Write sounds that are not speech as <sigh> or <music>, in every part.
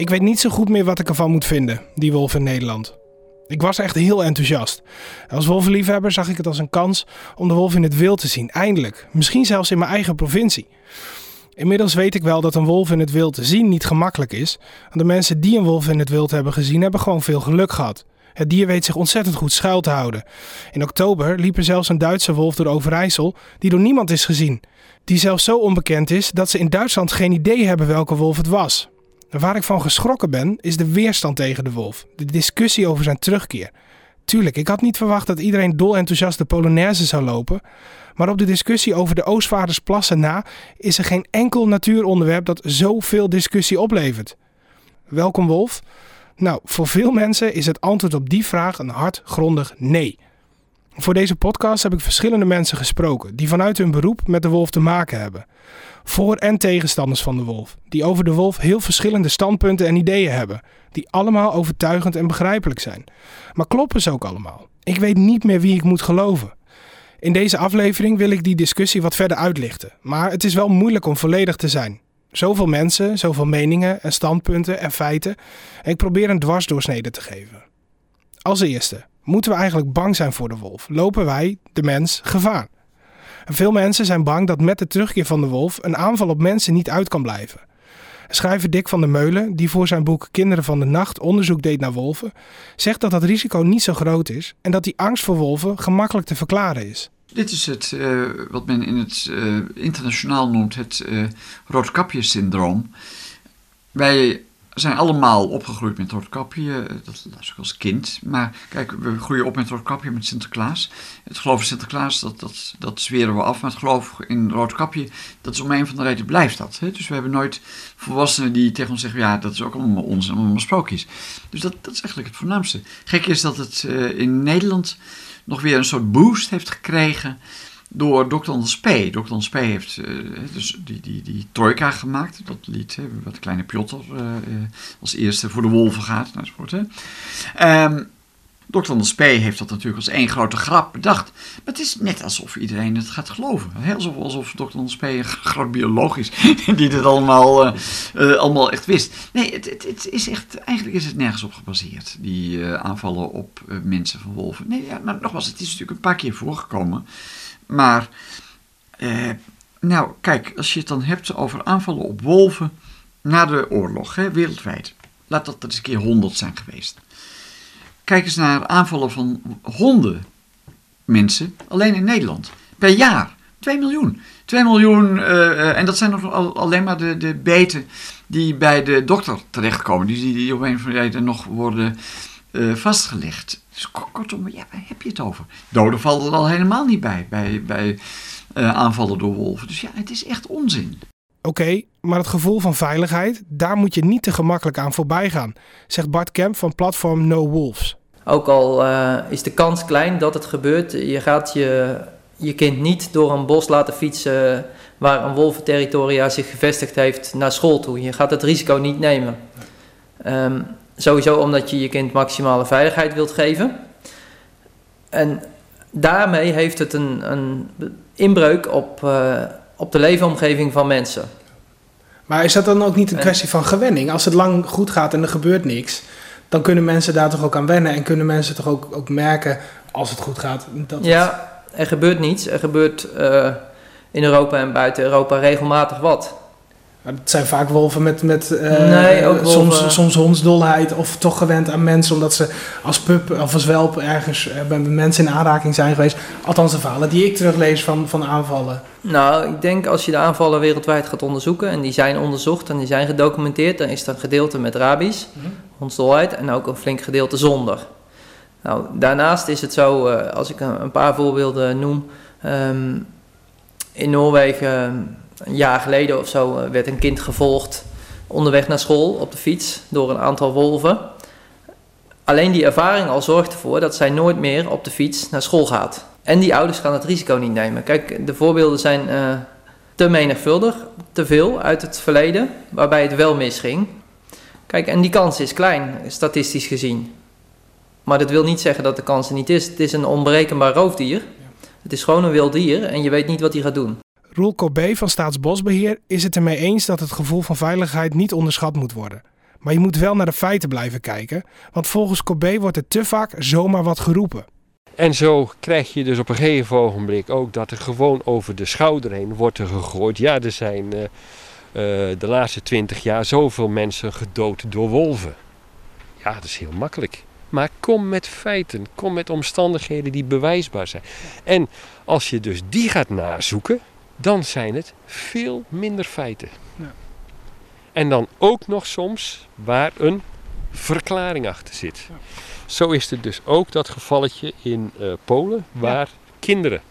Ik weet niet zo goed meer wat ik ervan moet vinden, die wolf in Nederland. Ik was echt heel enthousiast. Als wolvenliefhebber zag ik het als een kans om de wolf in het wild te zien, eindelijk. Misschien zelfs in mijn eigen provincie. Inmiddels weet ik wel dat een wolf in het wild te zien niet gemakkelijk is. Want de mensen die een wolf in het wild hebben gezien, hebben gewoon veel geluk gehad. Het dier weet zich ontzettend goed schuil te houden. In oktober liep er zelfs een Duitse wolf door Overijssel die door niemand is gezien. Die zelfs zo onbekend is dat ze in Duitsland geen idee hebben welke wolf het was. Waar ik van geschrokken ben, is de weerstand tegen de wolf. De discussie over zijn terugkeer. Tuurlijk, ik had niet verwacht dat iedereen dol enthousiast de Polonaise zou lopen. Maar op de discussie over de Oostvaardersplassen na is er geen enkel natuuronderwerp dat zoveel discussie oplevert. Welkom Wolf? Nou, voor veel mensen is het antwoord op die vraag een hardgrondig nee. Voor deze podcast heb ik verschillende mensen gesproken die vanuit hun beroep met de wolf te maken hebben. Voor- en tegenstanders van de wolf, die over de wolf heel verschillende standpunten en ideeën hebben, die allemaal overtuigend en begrijpelijk zijn. Maar kloppen ze ook allemaal? Ik weet niet meer wie ik moet geloven. In deze aflevering wil ik die discussie wat verder uitlichten, maar het is wel moeilijk om volledig te zijn. Zoveel mensen, zoveel meningen en standpunten en feiten. En ik probeer een dwarsdoorsnede te geven. Als eerste, moeten we eigenlijk bang zijn voor de wolf? Lopen wij, de mens, gevaar? Veel mensen zijn bang dat met de terugkeer van de wolf een aanval op mensen niet uit kan blijven. Schrijver Dick van der Meulen, die voor zijn boek Kinderen van de Nacht onderzoek deed naar wolven, zegt dat dat risico niet zo groot is en dat die angst voor wolven gemakkelijk te verklaren is. Dit is het, uh, wat men in het uh, internationaal noemt het uh, roodkapjesyndroom. Wij zijn allemaal opgegroeid met roodkapje, dat las ik als kind. Maar kijk, we groeien op met roodkapje met Sinterklaas. Het geloof in Sinterklaas, dat, dat, dat zweren we af. Maar het geloof in roodkapje, dat is om een van de redenen blijft dat. Hè? Dus we hebben nooit volwassenen die tegen ons zeggen, ja, dat is ook allemaal ons, allemaal sprookjes. Dus dat, dat is eigenlijk het voornaamste. Gek is dat het in Nederland nog weer een soort boost heeft gekregen door Dr. P. Dr. P. heeft uh, dus die, die, die trojka gemaakt, dat lied, hè, wat kleine Piotr uh, als eerste voor de wolven gaat, enzovoort. Hè. Um, Dr. Anders P. heeft dat natuurlijk als één grote grap bedacht. Maar het is net alsof iedereen het gaat geloven. Hè? Alsof, Dr. P. een groot bioloog is, <laughs> die dit allemaal, allemaal echt wist. Nee, het, het, is echt, eigenlijk is het nergens op gebaseerd, die aanvallen op mensen van wolven. Nee, ja, nou, nogmaals, het is natuurlijk een paar keer voorgekomen. Maar, nou, kijk, als je het dan hebt over aanvallen op wolven na de oorlog, hè, wereldwijd. Laat dat er eens een keer honderd zijn geweest. Kijk eens naar aanvallen van honden, mensen, alleen in Nederland. Per jaar. 2 miljoen. 2 miljoen, uh, en dat zijn nog al, alleen maar de, de beten die bij de dokter terechtkomen. Die, die, op een of andere nog worden uh, vastgelegd. Dus kortom, ja, waar heb je het over? Doden vallen er al helemaal niet bij, bij, bij aanvallen door wolven. Dus ja, het is echt onzin. Oké, okay, maar het gevoel van veiligheid, daar moet je niet te gemakkelijk aan voorbij gaan, zegt Bart Kemp van platform No Wolves. Ook al uh, is de kans klein dat het gebeurt, je gaat je, je kind niet door een bos laten fietsen waar een wolventerritoria zich gevestigd heeft naar school toe. Je gaat het risico niet nemen. Um, sowieso omdat je je kind maximale veiligheid wilt geven. En daarmee heeft het een, een inbreuk op, uh, op de leefomgeving van mensen. Maar is dat dan ook niet een kwestie van gewenning? Als het lang goed gaat en er gebeurt niks, dan kunnen mensen daar toch ook aan wennen en kunnen mensen toch ook, ook merken als het goed gaat. Dat ja, er gebeurt niets. Er gebeurt uh, in Europa en buiten Europa regelmatig wat. Het zijn vaak wolven met, met uh, nee, ook wolven. soms, soms hondsdolheid of toch gewend aan mensen omdat ze als pup of als welp ergens uh, met mensen in aanraking zijn geweest. Althans de verhalen die ik teruglees van, van aanvallen. Nou, ik denk als je de aanvallen wereldwijd gaat onderzoeken en die zijn onderzocht en die zijn gedocumenteerd, dan is er een gedeelte met rabies, mm -hmm. hondsdolheid en ook een flink gedeelte zonder. Nou, daarnaast is het zo, uh, als ik een, een, paar voorbeelden noem, um, in Noorwegen een jaar geleden of zo werd een kind gevolgd onderweg naar school op de fiets door een aantal wolven. Alleen die ervaring al zorgt ervoor dat zij nooit meer op de fiets naar school gaat. En die ouders gaan het risico niet nemen. Kijk, de voorbeelden zijn uh, te menigvuldig, te veel uit het verleden, waarbij het wel misging. Kijk, en die kans is klein, statistisch gezien. Maar dat wil niet zeggen dat de kans er niet is. Het is een onberekenbaar roofdier. Het is gewoon een wild dier en je weet niet wat hij gaat doen. Roel Corbet van Staatsbosbeheer is het ermee eens dat het gevoel van veiligheid niet onderschat moet worden. Maar je moet wel naar de feiten blijven kijken, want volgens Corbet wordt er te vaak zomaar wat geroepen. En zo krijg je dus op een gegeven ogenblik ook dat er gewoon over de schouder heen wordt gegooid. Ja, er zijn uh, uh, de laatste twintig jaar zoveel mensen gedood door wolven. Ja, dat is heel makkelijk. Maar kom met feiten, kom met omstandigheden die bewijsbaar zijn. En als je dus die gaat nazoeken, dan zijn het veel minder feiten. Ja. En dan ook nog soms waar een verklaring achter zit. Ja. Zo is er dus ook dat gevalletje in uh, Polen waar kinderen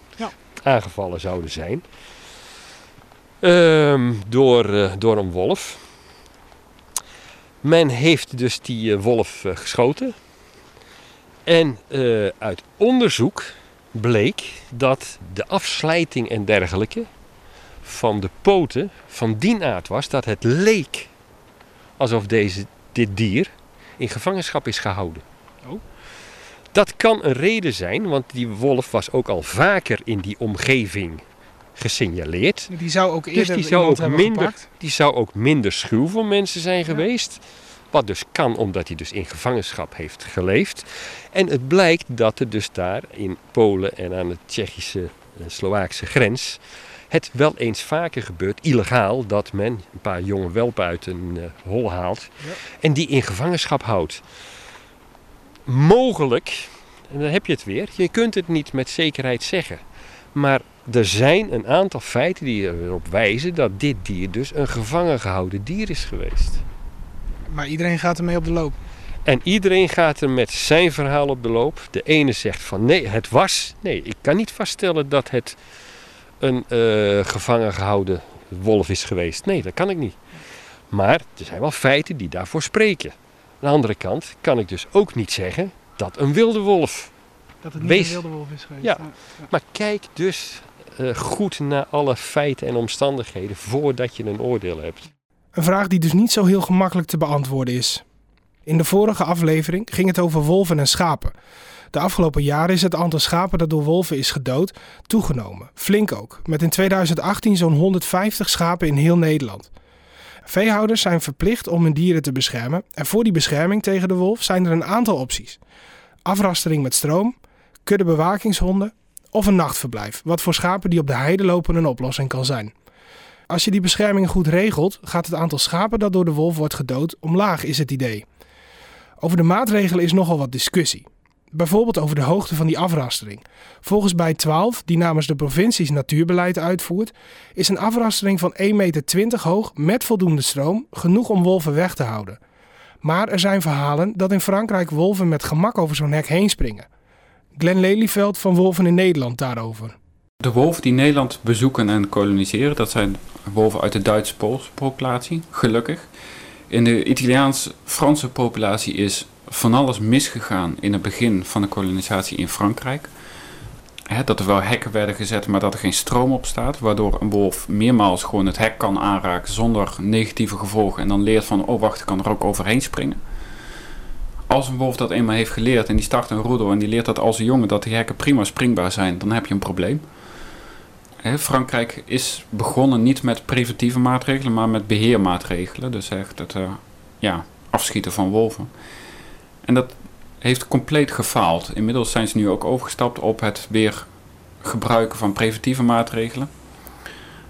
aangevallen zouden zijn um, door, uh, door een wolf. Men heeft dus die uh, wolf geschoten. En uit onderzoek bleek dat de afslijting en dergelijke van de poten van die aard was dat het leek alsof deze, dit dier in gevangenschap is gehouden. Oh. Dat kan een reden zijn, want die wolf was ook al vaker in die omgeving gesignaleerd. Die zou ook dus eerder dus die zou ook minder, gepakt. die zou ook minder schuw voor mensen zijn ja. geweest. Wat dus kan omdat hij dus in gevangenschap heeft geleefd. En het blijkt dat er dus daar in Polen en aan de Tsjechische en Slovaakse grens het wel eens vaker gebeurt, illegaal, dat men een paar jonge welpen uit een uh, hol haalt ja. en die in gevangenschap houdt. Mogelijk, en dan heb je het weer, je kunt het niet met zekerheid zeggen, maar er zijn een aantal feiten die erop wijzen dat dit dier dus een gevangen gehouden dier is geweest. Maar iedereen gaat ermee op de loop. En iedereen gaat er met zijn verhaal op de loop. De ene zegt van nee, het was. Nee, ik kan niet vaststellen dat het een uh, gevangen gehouden wolf is geweest. Nee, dat kan ik niet. Maar er zijn wel feiten die daarvoor spreken. Aan de andere kant kan ik dus ook niet zeggen dat een wilde wolf. Dat het niet wees... een wilde wolf is geweest. Ja. Maar kijk dus uh, goed naar alle feiten en omstandigheden voordat je een oordeel hebt. Een vraag die dus niet zo heel gemakkelijk te beantwoorden is. In de vorige aflevering ging het over wolven en schapen. De afgelopen jaren is het aantal schapen dat door wolven is gedood toegenomen. Flink ook, met in 2018 zo'n 150 schapen in heel Nederland. Veehouders zijn verplicht om hun dieren te beschermen en voor die bescherming tegen de wolf zijn er een aantal opties. Afrastering met stroom, kuddebewakingshonden of een nachtverblijf, wat voor schapen die op de heide lopen een oplossing kan zijn. Als je die bescherming goed regelt, gaat het aantal schapen dat door de wolf wordt gedood omlaag, is het idee. Over de maatregelen is nogal wat discussie. Bijvoorbeeld over de hoogte van die afrastering. Volgens bij 12, die namens de provincies natuurbeleid uitvoert, is een afrastering van 1,20 meter hoog met voldoende stroom genoeg om wolven weg te houden. Maar er zijn verhalen dat in Frankrijk wolven met gemak over zo'n hek heen springen. Glenn Lelyveld van Wolven in Nederland daarover. De wolven die Nederland bezoeken en koloniseren, dat zijn wolven uit de Duitse-Poolse populatie, gelukkig. In de Italiaans-Franse populatie is van alles misgegaan in het begin van de kolonisatie in Frankrijk. dat er wel hekken werden gezet, maar dat er geen stroom op staat. Waardoor een wolf meermaals gewoon het hek kan aanraken zonder negatieve gevolgen. En dan leert van, oh wacht, ik kan er ook overheen springen. Als een wolf dat eenmaal heeft geleerd en die start een roedel en die leert dat als een jongen dat die hekken prima springbaar zijn, dan heb je een probleem. Frankrijk is begonnen niet met preventieve maatregelen, maar met beheermaatregelen. Dus echt het uh, ja, afschieten van wolven. En dat heeft compleet gefaald. Inmiddels zijn ze nu ook overgestapt op het weer gebruiken van preventieve maatregelen.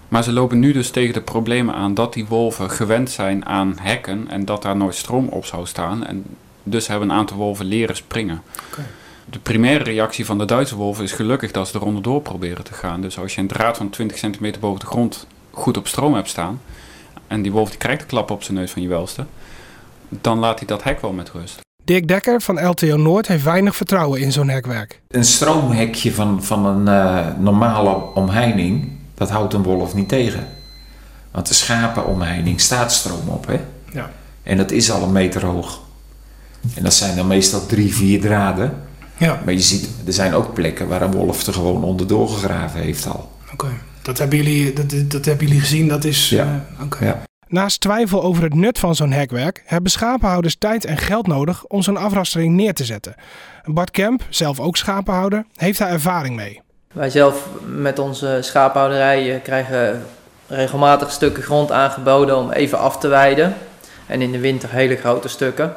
Maar ze lopen nu dus tegen de problemen aan dat die wolven gewend zijn aan hekken en dat daar nooit stroom op zou staan. En dus hebben een aantal wolven leren springen. Okay. De primaire reactie van de Duitse wolven is gelukkig dat ze er onderdoor proberen te gaan. Dus als je een draad van 20 centimeter boven de grond goed op stroom hebt staan. en die wolf die krijgt de klap op zijn neus van je welste. dan laat hij dat hek wel met rust. Dirk Dekker van LTO Noord heeft weinig vertrouwen in zo'n hekwerk. Een stroomhekje van, van een uh, normale omheining, dat houdt een wolf niet tegen. Want de schapenomheining staat stroom op, hè? Ja. En dat is al een meter hoog. En dat zijn dan meestal drie, vier draden. Ja. Maar je ziet, er zijn ook plekken waar een wolf er gewoon onderdoor gegraven heeft al. Oké, dat, hebben jullie, dat, dat hebben jullie gezien, dat is... Ja. Uh, okay. ja. Naast twijfel over het nut van zo'n hekwerk hebben schapenhouders tijd en geld nodig om zo'n afrastering neer te zetten. Bart Kemp, zelf ook schapenhouder, heeft daar ervaring mee. Wij zelf met onze schapenhouderij krijgen regelmatig stukken grond aangeboden om even af te weiden. En in de winter hele grote stukken.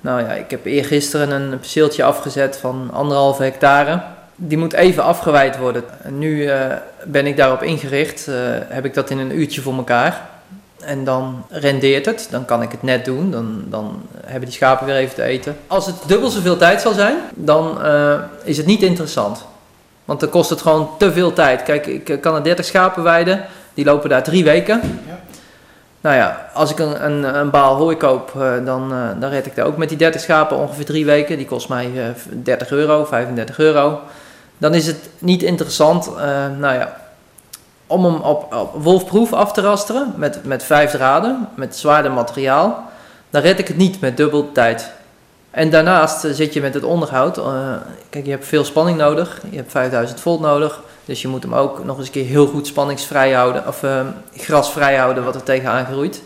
Nou ja, ik heb eergisteren een perceeltje afgezet van anderhalve hectare. Die moet even afgeweid worden. En nu uh, ben ik daarop ingericht. Uh, heb ik dat in een uurtje voor elkaar. En dan rendeert het. Dan kan ik het net doen. Dan, dan hebben die schapen weer even te eten. Als het dubbel zoveel tijd zal zijn, dan uh, is het niet interessant. Want dan kost het gewoon te veel tijd. Kijk, ik kan er 30 schapen weiden. Die lopen daar drie weken. Ja. Nou ja, als ik een, een, een baal hooi koop, uh, dan, uh, dan red ik daar ook met die 30 schapen ongeveer drie weken. Die kost mij uh, 30 euro, 35 euro. Dan is het niet interessant, nou ja, om hem op, op wolfproef af te rasteren met, met vijf draden, met zwaarder materiaal. Dan red ik het niet met dubbel tijd. En daarnaast zit je met het onderhoud. kijk, je hebt veel spanning nodig. Je hebt 5000 volt nodig. Dus je moet hem ook nog eens een keer heel goed spanningsvrij houden, of uh, grasvrij houden wat er tegenaan groeit.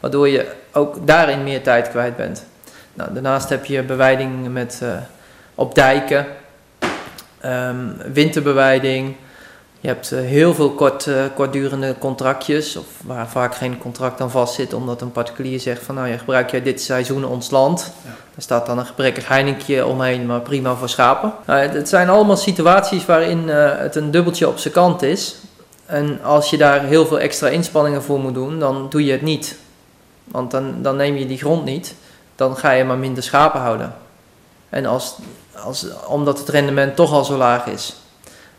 Waardoor je ook daarin meer tijd kwijt bent. Nou, daarnaast heb je bewijding met, uh, op dijken, um, winterbewijding. Je hebt uh, heel veel kort, kortdurende contractjes, of waar vaak geen contract aan vast zit, omdat een particulier zegt van nou ja, gebruik jij dit seizoen ons land. Ja. Er staat dan een gebrekkig heinenkje omheen, maar prima voor schapen. Nou, het zijn allemaal situaties waarin uh, het een dubbeltje op zijn kant is. En als je daar heel veel extra inspanningen voor moet doen, dan doe je het niet. Want dan, dan neem je die grond niet. Dan ga je maar minder schapen houden. En als, als, omdat het rendement toch al zo laag is.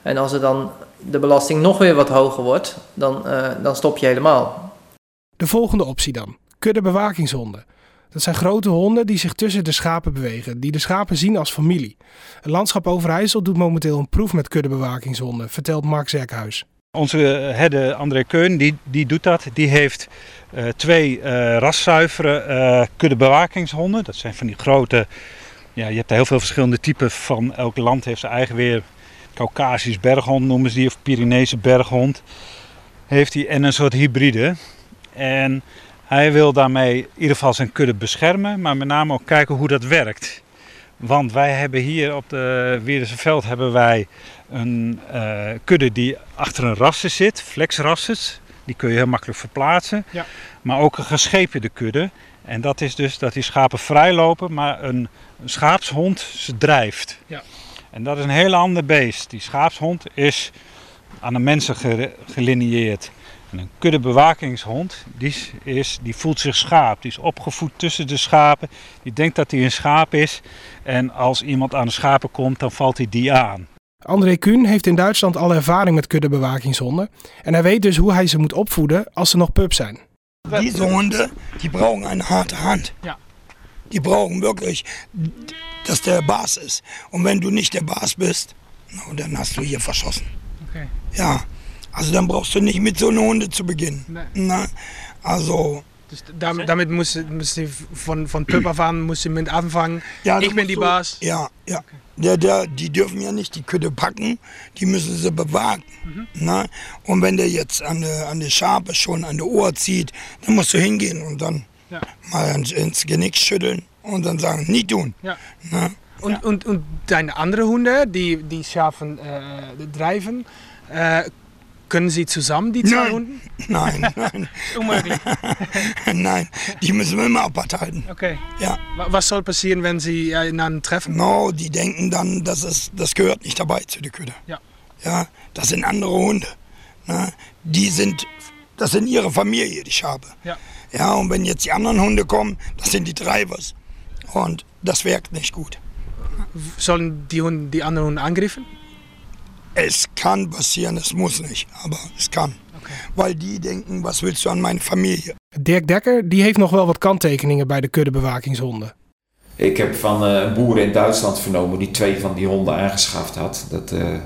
En als er dan de belasting nog weer wat hoger wordt, dan, uh, dan stop je helemaal. De volgende optie dan: kuddebewakingshonden. Dat zijn grote honden die zich tussen de schapen bewegen, die de schapen zien als familie. Het landschap Overijssel doet momenteel een proef met kuddebewakingshonden, vertelt Mark Zerkhuis. Onze herde André Keun, die, die doet dat. Die heeft uh, twee uh, raszuivere uh, kuddebewakingshonden. Dat zijn van die grote, ja, je hebt daar heel veel verschillende typen van. Elk land heeft zijn eigen weer. Caucasisch berghond noemen ze die, of Pyreneese berghond. Heeft hij en een soort hybride. En hij wil daarmee in ieder geval zijn kudde beschermen, maar met name ook kijken hoe dat werkt. Want wij hebben hier op de Wierdense veld hebben wij een uh, kudde die achter een rassen zit, flexrasses. Die kun je heel makkelijk verplaatsen. Ja. Maar ook een geschepende kudde. En dat is dus dat die schapen vrijlopen, maar een, een schaapshond ze drijft. Ja. En dat is een heel ander beest. Die schaapshond is aan de mensen gelinieerd. En een kuddebewakingshond, die, is, die voelt zich schaap. Die is opgevoed tussen de schapen. Die denkt dat hij een schaap is. En als iemand aan de schapen komt, dan valt hij die aan. André Kuhn heeft in Duitsland al ervaring met kuddebewakingshonden. En hij weet dus hoe hij ze moet opvoeden als ze nog pup zijn. Diese honden, die brauchen een harte hand. Ja. Die brauchen wirklich, dass der Baas ist. Und wenn du nicht der Baas bist, dann hast du hier verschossen. Okay. Ja, Also dann brauchst du nicht mit so einer Hunde zu beginnen. Nee. Na, also. Dus damit, damit muss, muss sie von, von Pöpper fahren, muss sie mit anfangen. Ja, ich bin die Bas. Ja, ja. Der, der, die dürfen ja nicht die Kütte packen, die müssen sie bewahren. Mhm. Na? Und wenn der jetzt an der, an der Schabe schon an der Ohr zieht, dann musst du hingehen und dann ja. mal ins Genick schütteln und dann sagen, nie tun. Ja. Na? Und, ja. und, und deine anderen Hunde, die, die Schafen äh, drijven, äh, Können Sie zusammen die zwei nein, Hunden? <laughs> Nein, nein. <laughs> Unmöglich. <laughs> nein, die müssen wir immer apart halten. Okay. Ja. Was soll passieren, wenn Sie einander treffen? No, die denken dann, dass es, das gehört nicht dabei zu der Küde. Ja. Ja, das sind andere Hunde. Ne? Die sind, das sind ihre Familie, die Schabe. Ja. Ja, und wenn jetzt die anderen Hunde kommen, das sind die Treibers. Und das wirkt nicht gut. Sollen die, Hunde, die anderen Hunde angreifen? Es kann passieren, es muss nicht, aber es kan. Okay. Weil die denken, was willst du an meine Familie? Dirk Dekker die heeft nog wel wat kanttekeningen bij de kuddebewakingshonden. Ik heb van uh, een boer in Duitsland vernomen die twee van die honden aangeschaft had. Dat uh,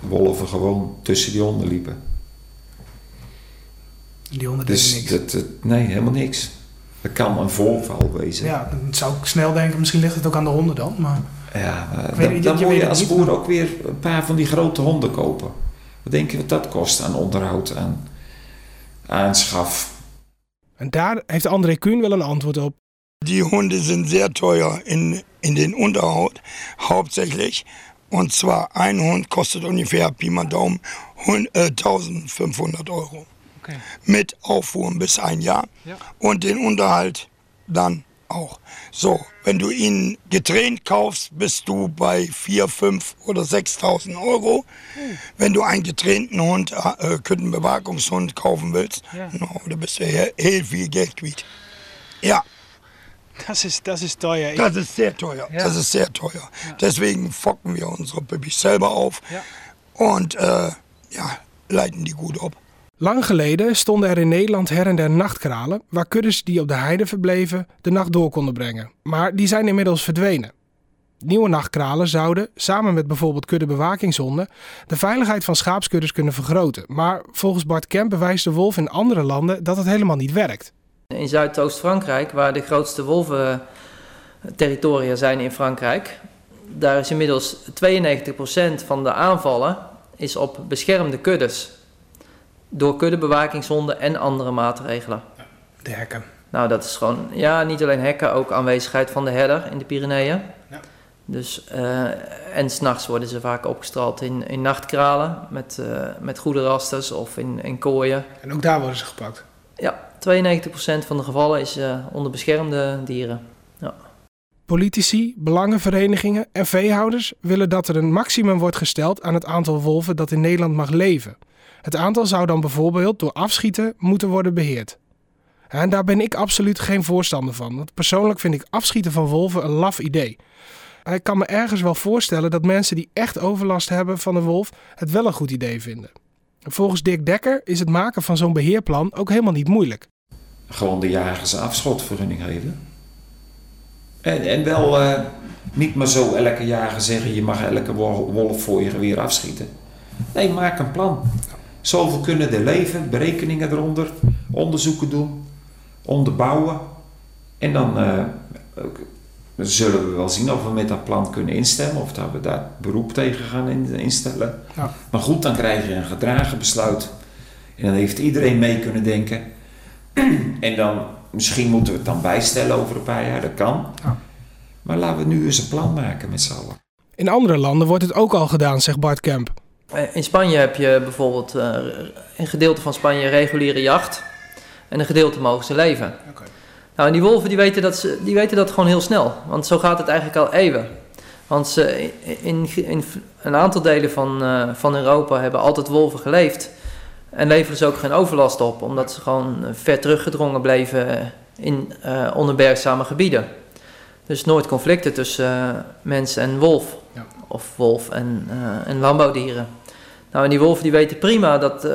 wolven gewoon tussen die honden liepen. Die honden dus niks? Dat, dat, nee, helemaal niks. Dat kan een voorval wezen. Ja, dan zou ik snel denken, misschien ligt het ook aan de honden dan. Maar... Ja, dan, dan moet je als boer ook weer een paar van die grote honden kopen. Wat denk je wat dat kost aan onderhoud, aan aanschaf? En daar heeft André Kuhn wel een antwoord op. Die honden zijn zeer teuer in, in den Unterhalt, hauptsächlich. Und zwar ein Hund kostet ungefähr Pi mal Daumen 1500 Euro. Okay. Mit Auffuhren bis ein Jahr. Ja. Und den Unterhalt dann auch. So, wenn du ihn getrennt kaufst, bist du bei 4, 5 oder 6.000 Euro. Hm. Wenn du einen getrennten Hund, äh, Küttenbewagungshund kaufen willst, ja. no, da bist du heel, heel viel Geld quitt. Ja. Das ist, das ist teuer. Das ist sehr teuer. Ja. Das ist sehr teuer. Ja. Deswegen focken wir unsere Babys selber auf und äh, ja, leiten die gut op. Lang geleden stonden er in Nederland her en der nachtkralen, waar kuddes die op de heide verbleven de nacht door konden brengen. Maar die zijn inmiddels verdwenen. Nieuwe nachtkralen zouden, samen met bijvoorbeeld kuddebewakingshonden, de veiligheid van schaapskuddes kunnen vergroten. Maar volgens Bart Kemp bewijst de wolf in andere landen dat het helemaal niet werkt. In Zuidoost-Frankrijk, waar de grootste wolventerritoria zijn in Frankrijk, daar is inmiddels 92% van de aanvallen is op beschermde kuddes. Door kuddebewakingshonden en andere maatregelen. De hekken. Nou, dat is gewoon, ja, niet alleen hekken, ook aanwezigheid van de herder in de Pyreneeën. Ja. Dus, uh, en s'nachts worden ze vaak opgestraald in, in nachtkralen met, uh, met goede rasters of in, in kooien. En ook daar worden ze gepakt? Ja, 92% van de gevallen is uh, onder beschermde dieren. Ja. Politici, belangenverenigingen en veehouders willen dat er een maximum wordt gesteld aan het aantal wolven dat in Nederland mag leven. Het aantal zou dan bijvoorbeeld door afschieten moeten worden beheerd. En daar ben ik absoluut geen voorstander van, want persoonlijk vind ik afschieten van wolven een laf idee. ik kan me ergens wel voorstellen dat mensen die echt overlast hebben van de wolf het wel een goed idee vinden. Volgens Dirk Dekker is het maken van zo'n beheerplan ook helemaal niet moeilijk. Gewoon de jagers afschotvergunning geven. En, en wel uh, niet maar zo elke jager zeggen je mag elke wolf voor je geweer afschieten. Nee, maak een plan. Zoveel kunnen er leven, berekeningen eronder, onderzoeken doen, onderbouwen. En dan uh, zullen we wel zien of we met dat plan kunnen instemmen of dat we daar beroep tegen gaan instellen. Ja. Maar goed, dan krijg je een gedragen besluit. En dan heeft iedereen mee kunnen denken. <clears throat> en dan, misschien moeten we het dan bijstellen over een paar jaar, dat kan. Ja. Maar laten we nu eens een plan maken met z'n allen. In andere landen wordt het ook al gedaan, zegt Bart Kemp. Eh, in Spanje heb je bijvoorbeeld uh, een gedeelte van Spanje reguliere jacht. En een gedeelte mogen ze leven. Nou, en die wolven die weten, dat ze, die weten dat gewoon heel snel. Want zo gaat het eigenlijk al eeuwen. Want ze, in, in een aantal delen van, uh, van Europa hebben altijd wolven geleefd. En leveren ze ook geen overlast op, omdat ze gewoon ver teruggedrongen bleven in uh, onherbergzame gebieden. Dus nooit conflicten tussen mens en wolf. Ja. Of wolf en, en landbouwdieren. Nou, en die wolven die weten prima dat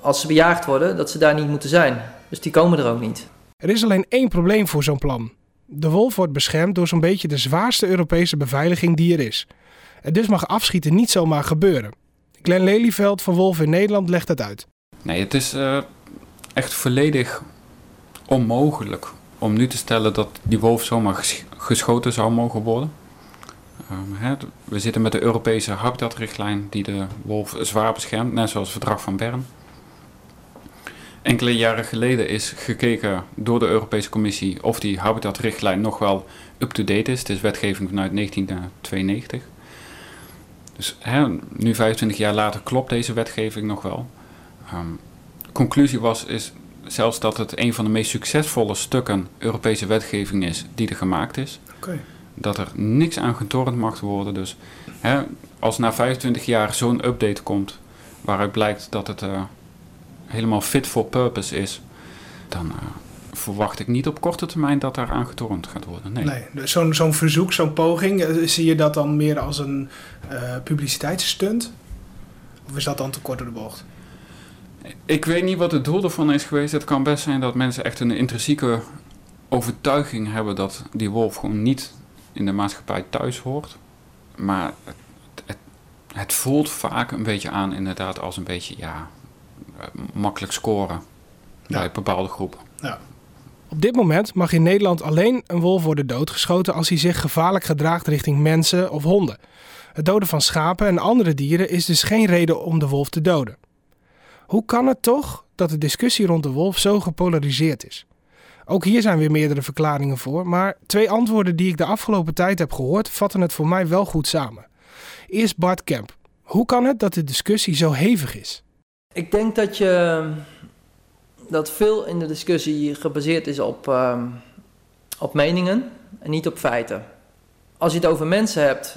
als ze bejaagd worden, dat ze daar niet moeten zijn. Dus die komen er ook niet. Er is alleen één probleem voor zo'n plan. De wolf wordt beschermd door zo'n beetje de zwaarste Europese beveiliging die er is. En dus mag afschieten niet zomaar gebeuren. Glenn Lelyveld van Wolf in Nederland legt het uit. Nee, het is uh, echt volledig onmogelijk om nu te stellen dat die wolf zomaar geschoten zou mogen worden. We zitten met de Europese habitatrichtlijn die de wolf zwaar beschermt, net zoals het verdrag van Bern. Enkele jaren geleden is gekeken door de Europese Commissie of die habitatrichtlijn nog wel up-to-date is. Het is wetgeving vanuit 1992. Dus hè, nu 25 jaar later klopt deze wetgeving nog wel. Um, conclusie was is zelfs dat het een van de meest succesvolle stukken Europese wetgeving is die er gemaakt is. Dat er niks aan getornd mag worden. Dus hè, als na 25 jaar zo'n update komt waaruit blijkt dat het uh, helemaal fit for purpose is, dan uh, verwacht ik niet op korte termijn dat daar aan getornd gaat worden. Nee, nee dus zo'n zo'n verzoek, zo'n poging, uh, zie je dat dan meer als een uh, publiciteitsstunt? Of is dat dan te kort door de bocht? Ik weet niet wat het doel ervan is geweest. Het kan best zijn dat mensen echt een intrinsieke overtuiging hebben dat die wolf gewoon niet in de maatschappij thuis hoort. Maar het, het, het voelt vaak een beetje aan inderdaad als een beetje, ja, makkelijk scoren bij bepaalde groepen. Ja. Op dit moment mag in Nederland alleen een wolf worden doodgeschoten als hij zich gevaarlijk gedraagt richting mensen of honden. Het doden van schapen en andere dieren is dus geen reden om de wolf te doden. Hoe kan het toch dat de discussie rond de wolf zo gepolariseerd is? Ook hier zijn weer meerdere verklaringen voor, maar twee antwoorden die ik de afgelopen tijd heb gehoord vatten het voor mij wel goed samen. Eerst Bart Kemp. Hoe kan het dat de discussie zo hevig is? Ik denk dat je dat veel in de discussie gebaseerd is op, uh, op meningen en niet op feiten. Als je het over mensen hebt,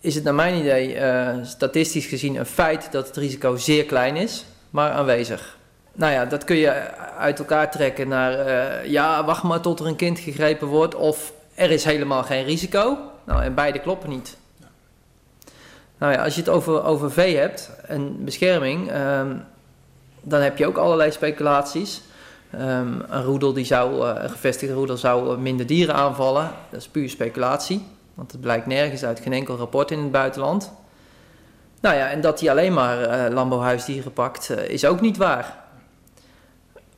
is het naar mijn idee uh, statistisch gezien een feit dat het risico zeer klein is, maar aanwezig. Nou ja, dat kun je uit elkaar trekken naar uh, ja, wacht maar tot er een kind gegrepen wordt of er is helemaal geen risico. Nou, en beide kloppen niet. Nou ja, als je het over, over vee hebt en bescherming, um, dan heb je ook allerlei speculaties. Um, een roedel die zou, een gevestigde roedel zou minder dieren aanvallen. Dat is puur speculatie. Want het blijkt nergens uit geen enkel rapport in het buitenland. Nou ja, en dat hij alleen maar uh, landbouwhuisdieren pakt, is ook niet waar.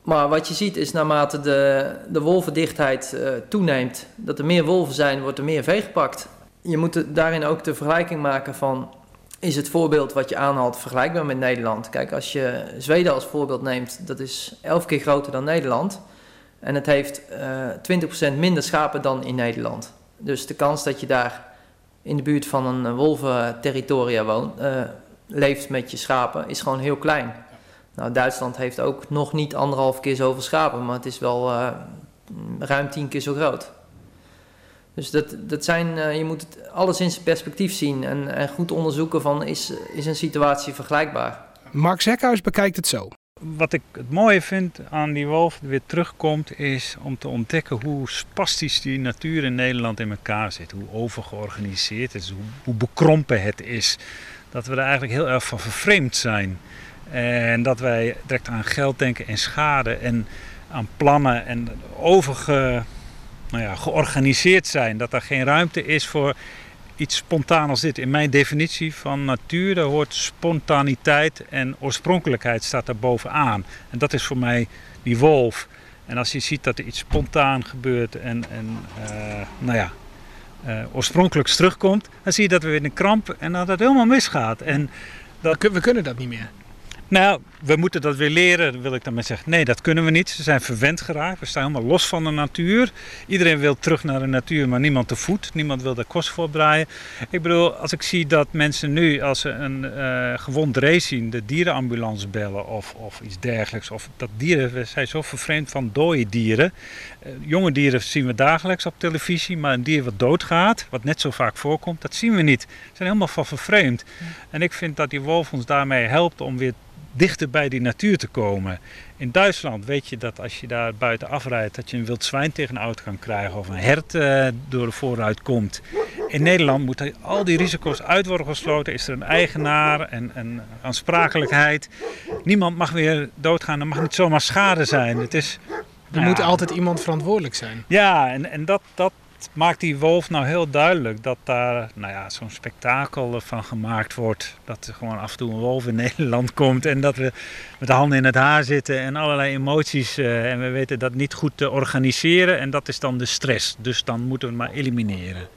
Maar wat je ziet is naarmate de, de wolvendichtheid uh, toeneemt, dat er meer wolven zijn, wordt er meer vee gepakt. Je moet daarin ook de vergelijking maken van, is het voorbeeld wat je aanhaalt vergelijkbaar met Nederland? Kijk, als je Zweden als voorbeeld neemt, dat is elf keer groter dan Nederland. En het heeft uh, 20% minder schapen dan in Nederland. Dus de kans dat je daar in de buurt van een wolventerritoria woont, uh, leeft met je schapen, is gewoon heel klein. Nou, Duitsland heeft ook nog niet anderhalf keer zoveel schapen, maar het is wel uh, ruim tien keer zo groot. Dus dat, dat zijn, uh, je moet het alles in zijn perspectief zien en, en goed onderzoeken van is, is een situatie vergelijkbaar. Mark Zekhuis bekijkt het zo. Wat ik het mooie vind aan die wolf die weer terugkomt, is om te ontdekken hoe spastisch die natuur in Nederland in elkaar zit. Hoe overgeorganiseerd het is, hoe, hoe bekrompen het is. Dat we er eigenlijk heel erg van vervreemd zijn. En dat wij direct aan geld denken en schade en aan plannen en overge, nou ja, georganiseerd zijn. Dat er geen ruimte is voor iets spontaan als dit. In mijn definitie van natuur, daar hoort spontaniteit en oorspronkelijkheid staat daar bovenaan. En dat is voor mij die wolf. En als je ziet dat er iets spontaan gebeurt en, en uh, nou ja, uh, oorspronkelijks terugkomt, dan zie je dat we weer in een kramp en dat het helemaal misgaat. En dat, we kunnen dat niet meer. Nou, we moeten dat weer leren, wil ik daarmee zeggen. Nee, dat kunnen we niet. Ze zijn verwend geraakt. We staan helemaal los van de natuur. Iedereen wil terug naar de natuur, maar niemand te voet. Niemand wil daar kost voor draaien. Ik bedoel, als ik zie dat mensen nu, als ze een uh, gewond race zien, de dierenambulance bellen of, of iets dergelijks. Of dat dieren, we zijn zo vervreemd van dode dieren. Uh, jonge dieren zien we dagelijks op televisie, maar een dier wat doodgaat, wat net zo vaak voorkomt, dat zien we niet. We zijn helemaal van vervreemd. En ik vind dat die wolf ons daarmee helpt om weer dichter bij die natuur te komen. In Duitsland weet je dat als je daar buiten afrijdt, dat je een wild zwijn tegen een auto kan krijgen of een hert uh, door de vooruit komt. In Nederland moeten al die risico's uit worden gesloten. Is er een eigenaar en een aansprakelijkheid. Niemand mag weer doodgaan, er mag niet zomaar schade zijn. Het is, er ja, moet altijd iemand verantwoordelijk zijn. Ja, en, en dat, dat, maakt die wolf nou heel duidelijk dat daar nou ja, zo'n spektakel van gemaakt wordt. Dat er gewoon af en toe een wolf in <laughs> Nederland komt en dat we met de handen in het haar zitten en allerlei emoties. Uh, en we weten dat niet goed te organiseren en dat is dan de stress. Dus dan moeten we het maar elimineren.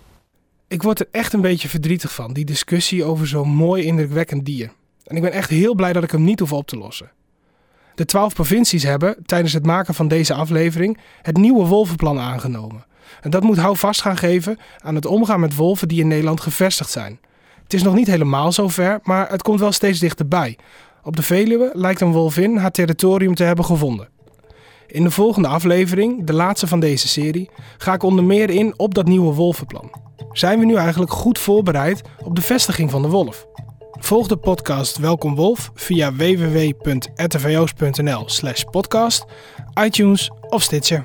Ik word er echt een beetje verdrietig van, die discussie over zo'n mooi indrukwekkend dier. En ik ben echt heel blij dat ik hem niet hoef op te lossen. De twaalf provincies hebben tijdens het maken van deze aflevering het nieuwe wolvenplan aangenomen. En dat moet houvast gaan geven aan het omgaan met wolven die in Nederland gevestigd zijn. Het is nog niet helemaal zover, maar het komt wel steeds dichterbij. Op de Veluwe lijkt een wolvin haar territorium te hebben gevonden. In de volgende aflevering, de laatste van deze serie, ga ik onder meer in op dat nieuwe wolvenplan. Zijn we nu eigenlijk goed voorbereid op de vestiging van de wolf? Volg de podcast Welkom Wolf via www.rtvoo's.nl/podcast, iTunes of Stitcher.